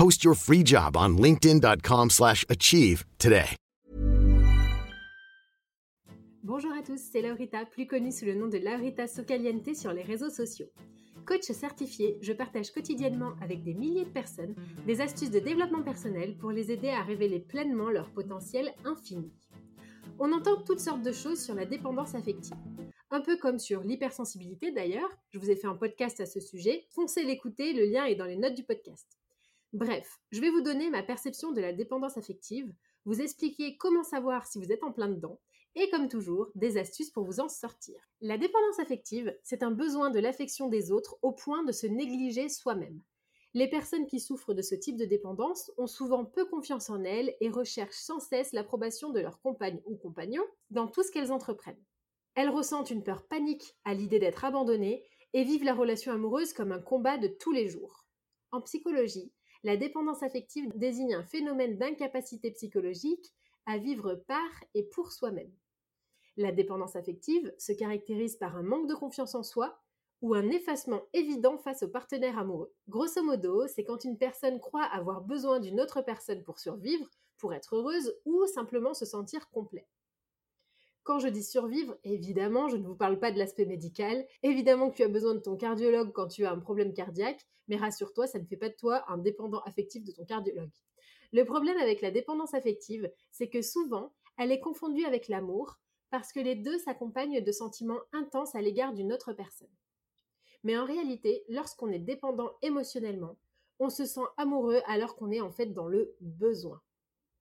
Post your free job on slash achieve today. Bonjour à tous, c'est Laurita, plus connue sous le nom de Laurita Socaliente sur les réseaux sociaux. Coach certifié, je partage quotidiennement avec des milliers de personnes des astuces de développement personnel pour les aider à révéler pleinement leur potentiel infini. On entend toutes sortes de choses sur la dépendance affective. Un peu comme sur l'hypersensibilité d'ailleurs, je vous ai fait un podcast à ce sujet, foncez l'écouter, le lien est dans les notes du podcast. Bref, je vais vous donner ma perception de la dépendance affective, vous expliquer comment savoir si vous êtes en plein dedans, et comme toujours, des astuces pour vous en sortir. La dépendance affective, c'est un besoin de l'affection des autres au point de se négliger soi-même. Les personnes qui souffrent de ce type de dépendance ont souvent peu confiance en elles et recherchent sans cesse l'approbation de leur compagne ou compagnon dans tout ce qu'elles entreprennent. Elles ressentent une peur panique à l'idée d'être abandonnées et vivent la relation amoureuse comme un combat de tous les jours. En psychologie, la dépendance affective désigne un phénomène d'incapacité psychologique à vivre par et pour soi-même. La dépendance affective se caractérise par un manque de confiance en soi ou un effacement évident face au partenaire amoureux. Grosso modo, c'est quand une personne croit avoir besoin d'une autre personne pour survivre, pour être heureuse ou simplement se sentir complet. Quand je dis survivre, évidemment, je ne vous parle pas de l'aspect médical. Évidemment que tu as besoin de ton cardiologue quand tu as un problème cardiaque, mais rassure-toi, ça ne fait pas de toi un dépendant affectif de ton cardiologue. Le problème avec la dépendance affective, c'est que souvent, elle est confondue avec l'amour, parce que les deux s'accompagnent de sentiments intenses à l'égard d'une autre personne. Mais en réalité, lorsqu'on est dépendant émotionnellement, on se sent amoureux alors qu'on est en fait dans le besoin.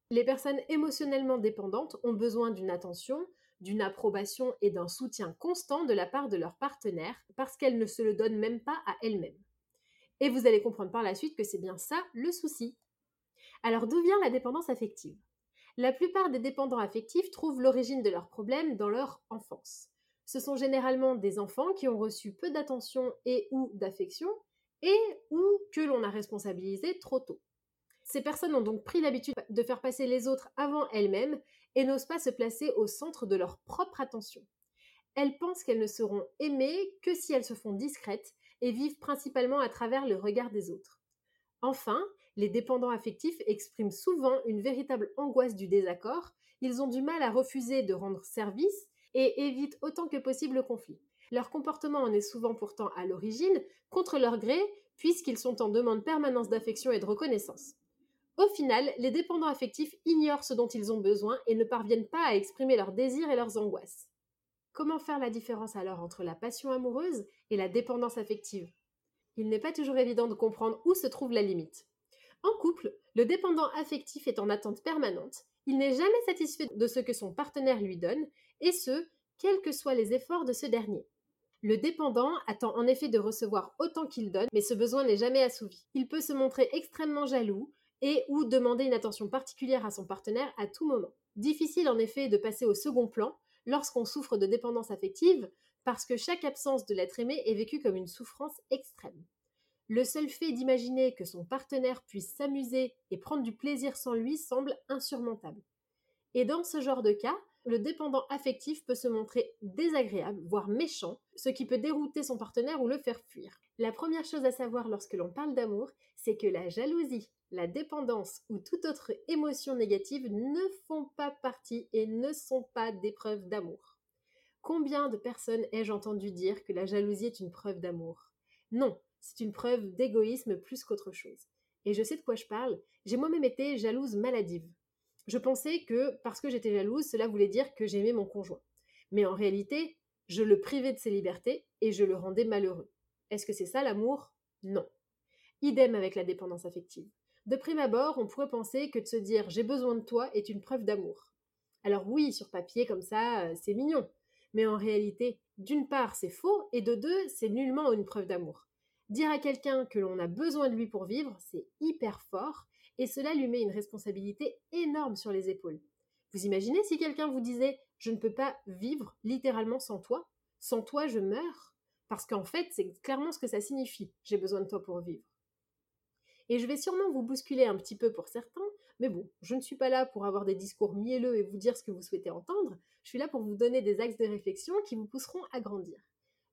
Les personnes émotionnellement dépendantes ont besoin d'une attention, d'une approbation et d'un soutien constant de la part de leur partenaire parce qu'elles ne se le donnent même pas à elles-mêmes. Et vous allez comprendre par la suite que c'est bien ça le souci. Alors d'où vient la dépendance affective? La plupart des dépendants affectifs trouvent l'origine de leurs problèmes dans leur enfance. Ce sont généralement des enfants qui ont reçu peu d'attention et ou d'affection et ou que l'on a responsabilisé trop tôt. Ces personnes ont donc pris l'habitude de faire passer les autres avant elles-mêmes et n'osent pas se placer au centre de leur propre attention. Elles pensent qu'elles ne seront aimées que si elles se font discrètes et vivent principalement à travers le regard des autres. Enfin, les dépendants affectifs expriment souvent une véritable angoisse du désaccord, ils ont du mal à refuser de rendre service et évitent autant que possible le conflit. Leur comportement en est souvent pourtant à l'origine, contre leur gré, puisqu'ils sont en demande permanente d'affection et de reconnaissance. Au final, les dépendants affectifs ignorent ce dont ils ont besoin et ne parviennent pas à exprimer leurs désirs et leurs angoisses. Comment faire la différence alors entre la passion amoureuse et la dépendance affective? Il n'est pas toujours évident de comprendre où se trouve la limite. En couple, le dépendant affectif est en attente permanente, il n'est jamais satisfait de ce que son partenaire lui donne, et ce, quels que soient les efforts de ce dernier. Le dépendant attend en effet de recevoir autant qu'il donne, mais ce besoin n'est jamais assouvi. Il peut se montrer extrêmement jaloux et ou demander une attention particulière à son partenaire à tout moment. Difficile en effet de passer au second plan lorsqu'on souffre de dépendance affective, parce que chaque absence de l'être aimé est vécue comme une souffrance extrême. Le seul fait d'imaginer que son partenaire puisse s'amuser et prendre du plaisir sans lui semble insurmontable. Et dans ce genre de cas, le dépendant affectif peut se montrer désagréable, voire méchant, ce qui peut dérouter son partenaire ou le faire fuir. La première chose à savoir lorsque l'on parle d'amour, c'est que la jalousie, la dépendance ou toute autre émotion négative ne font pas partie et ne sont pas des preuves d'amour. Combien de personnes ai-je entendu dire que la jalousie est une preuve d'amour? Non, c'est une preuve d'égoïsme plus qu'autre chose. Et je sais de quoi je parle, j'ai moi-même été jalouse maladive. Je pensais que parce que j'étais jalouse, cela voulait dire que j'aimais mon conjoint. Mais en réalité, je le privais de ses libertés et je le rendais malheureux. Est-ce que c'est ça l'amour? Non. Idem avec la dépendance affective. De prime abord, on pourrait penser que de se dire j'ai besoin de toi est une preuve d'amour. Alors oui, sur papier comme ça, euh, c'est mignon. Mais en réalité, d'une part, c'est faux, et de deux, c'est nullement une preuve d'amour. Dire à quelqu'un que l'on a besoin de lui pour vivre, c'est hyper fort, et cela lui met une responsabilité énorme sur les épaules. Vous imaginez si quelqu'un vous disait je ne peux pas vivre littéralement sans toi Sans toi, je meurs Parce qu'en fait, c'est clairement ce que ça signifie. J'ai besoin de toi pour vivre. Et je vais sûrement vous bousculer un petit peu pour certains, mais bon, je ne suis pas là pour avoir des discours mielleux et vous dire ce que vous souhaitez entendre, je suis là pour vous donner des axes de réflexion qui vous pousseront à grandir.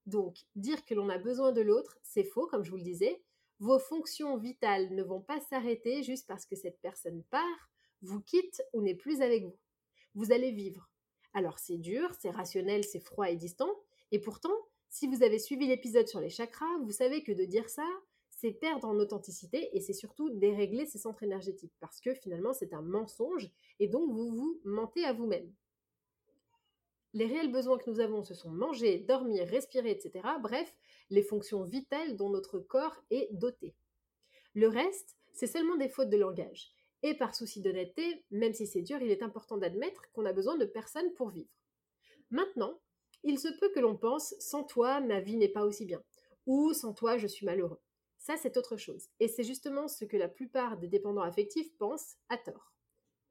Donc, dire que l'on a besoin de l'autre, c'est faux, comme je vous le disais, vos fonctions vitales ne vont pas s'arrêter juste parce que cette personne part, vous quitte ou n'est plus avec vous. Vous allez vivre. Alors c'est dur, c'est rationnel, c'est froid et distant, et pourtant, si vous avez suivi l'épisode sur les chakras, vous savez que de dire ça, c'est perdre en authenticité et c'est surtout dérégler ses centres énergétiques parce que finalement c'est un mensonge et donc vous vous mentez à vous-même. Les réels besoins que nous avons, ce sont manger, dormir, respirer, etc. Bref, les fonctions vitales dont notre corps est doté. Le reste, c'est seulement des fautes de langage. Et par souci d'honnêteté, même si c'est dur, il est important d'admettre qu'on a besoin de personne pour vivre. Maintenant, il se peut que l'on pense sans toi, ma vie n'est pas aussi bien, ou sans toi, je suis malheureux. Ça, c'est autre chose. Et c'est justement ce que la plupart des dépendants affectifs pensent à tort.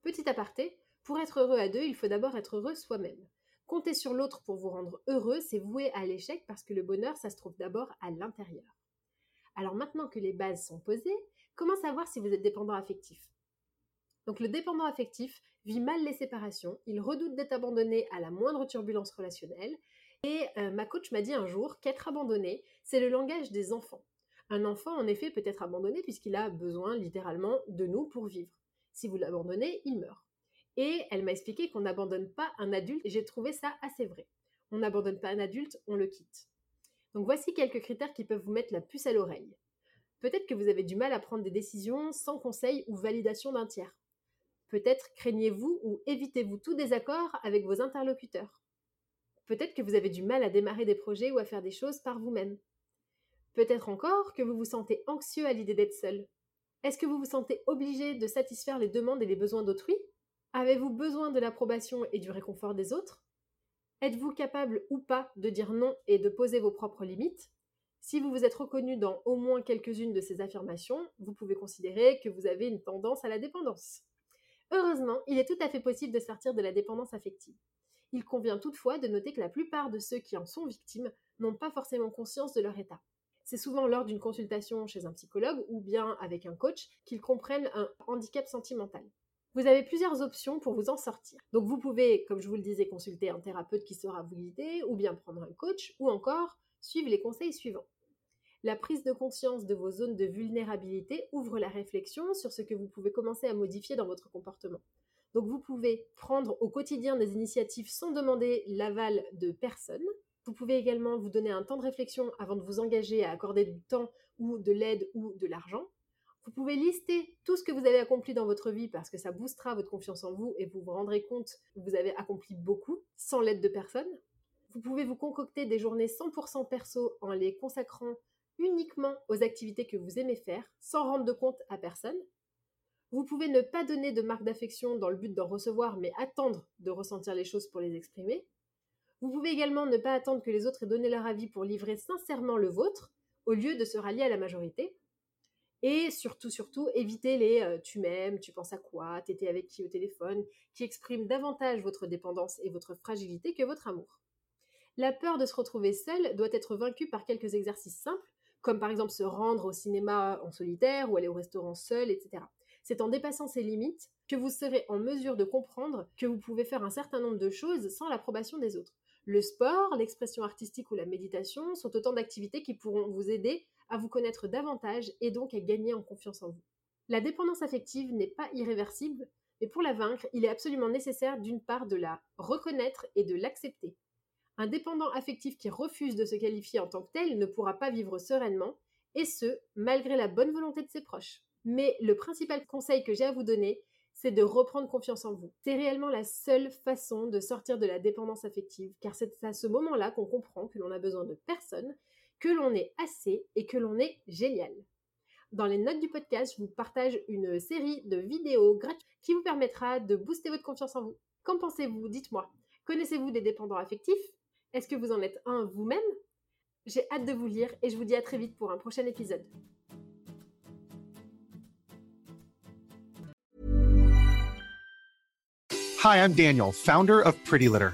Petit aparté, pour être heureux à deux, il faut d'abord être heureux soi-même. Compter sur l'autre pour vous rendre heureux, c'est vouer à l'échec parce que le bonheur, ça se trouve d'abord à l'intérieur. Alors maintenant que les bases sont posées, comment savoir si vous êtes dépendant affectif? Donc le dépendant affectif vit mal les séparations, il redoute d'être abandonné à la moindre turbulence relationnelle, et euh, ma coach m'a dit un jour qu'être abandonné, c'est le langage des enfants. Un enfant, en effet, peut être abandonné puisqu'il a besoin littéralement de nous pour vivre. Si vous l'abandonnez, il meurt. Et elle m'a expliqué qu'on n'abandonne pas un adulte, et j'ai trouvé ça assez vrai. On n'abandonne pas un adulte, on le quitte. Donc voici quelques critères qui peuvent vous mettre la puce à l'oreille. Peut-être que vous avez du mal à prendre des décisions sans conseil ou validation d'un tiers. Peut-être craignez-vous ou évitez-vous tout désaccord avec vos interlocuteurs. Peut-être que vous avez du mal à démarrer des projets ou à faire des choses par vous-même. Peut-être encore que vous vous sentez anxieux à l'idée d'être seul. Est-ce que vous vous sentez obligé de satisfaire les demandes et les besoins d'autrui? Avez-vous besoin de l'approbation et du réconfort des autres? Êtes-vous capable ou pas de dire non et de poser vos propres limites? Si vous vous êtes reconnu dans au moins quelques-unes de ces affirmations, vous pouvez considérer que vous avez une tendance à la dépendance. Heureusement, il est tout à fait possible de sortir de la dépendance affective. Il convient toutefois de noter que la plupart de ceux qui en sont victimes n'ont pas forcément conscience de leur état. C'est souvent lors d'une consultation chez un psychologue ou bien avec un coach qu'ils comprennent un handicap sentimental. Vous avez plusieurs options pour vous en sortir. Donc vous pouvez, comme je vous le disais, consulter un thérapeute qui saura vous guider, ou bien prendre un coach, ou encore suivre les conseils suivants. La prise de conscience de vos zones de vulnérabilité ouvre la réflexion sur ce que vous pouvez commencer à modifier dans votre comportement. Donc vous pouvez prendre au quotidien des initiatives sans demander l'aval de personne. Vous pouvez également vous donner un temps de réflexion avant de vous engager à accorder du temps ou de l'aide ou de l'argent. Vous pouvez lister tout ce que vous avez accompli dans votre vie parce que ça boostera votre confiance en vous et vous vous rendrez compte que vous avez accompli beaucoup sans l'aide de personne. Vous pouvez vous concocter des journées 100% perso en les consacrant uniquement aux activités que vous aimez faire sans rendre de compte à personne. Vous pouvez ne pas donner de marque d'affection dans le but d'en recevoir mais attendre de ressentir les choses pour les exprimer. Vous pouvez également ne pas attendre que les autres aient donné leur avis pour livrer sincèrement le vôtre au lieu de se rallier à la majorité. Et surtout, surtout, évitez les euh, tu m'aimes, tu penses à quoi, t'étais avec qui au téléphone, qui expriment davantage votre dépendance et votre fragilité que votre amour. La peur de se retrouver seul doit être vaincue par quelques exercices simples, comme par exemple se rendre au cinéma en solitaire ou aller au restaurant seul, etc. C'est en dépassant ces limites que vous serez en mesure de comprendre que vous pouvez faire un certain nombre de choses sans l'approbation des autres. Le sport, l'expression artistique ou la méditation sont autant d'activités qui pourront vous aider à vous connaître davantage et donc à gagner en confiance en vous. La dépendance affective n'est pas irréversible, mais pour la vaincre, il est absolument nécessaire d'une part de la reconnaître et de l'accepter. Un dépendant affectif qui refuse de se qualifier en tant que tel ne pourra pas vivre sereinement, et ce, malgré la bonne volonté de ses proches. Mais le principal conseil que j'ai à vous donner, c'est de reprendre confiance en vous. C'est réellement la seule façon de sortir de la dépendance affective, car c'est à ce moment-là qu'on comprend que l'on a besoin de personne, que l'on est assez et que l'on est génial. Dans les notes du podcast, je vous partage une série de vidéos gratuites qui vous permettra de booster votre confiance en vous. Qu'en pensez-vous? Dites-moi. Connaissez-vous des dépendants affectifs? Est-ce que vous en êtes un vous-même? J'ai hâte de vous lire et je vous dis à très vite pour un prochain épisode. Hi, I'm Daniel, founder of Pretty Litter.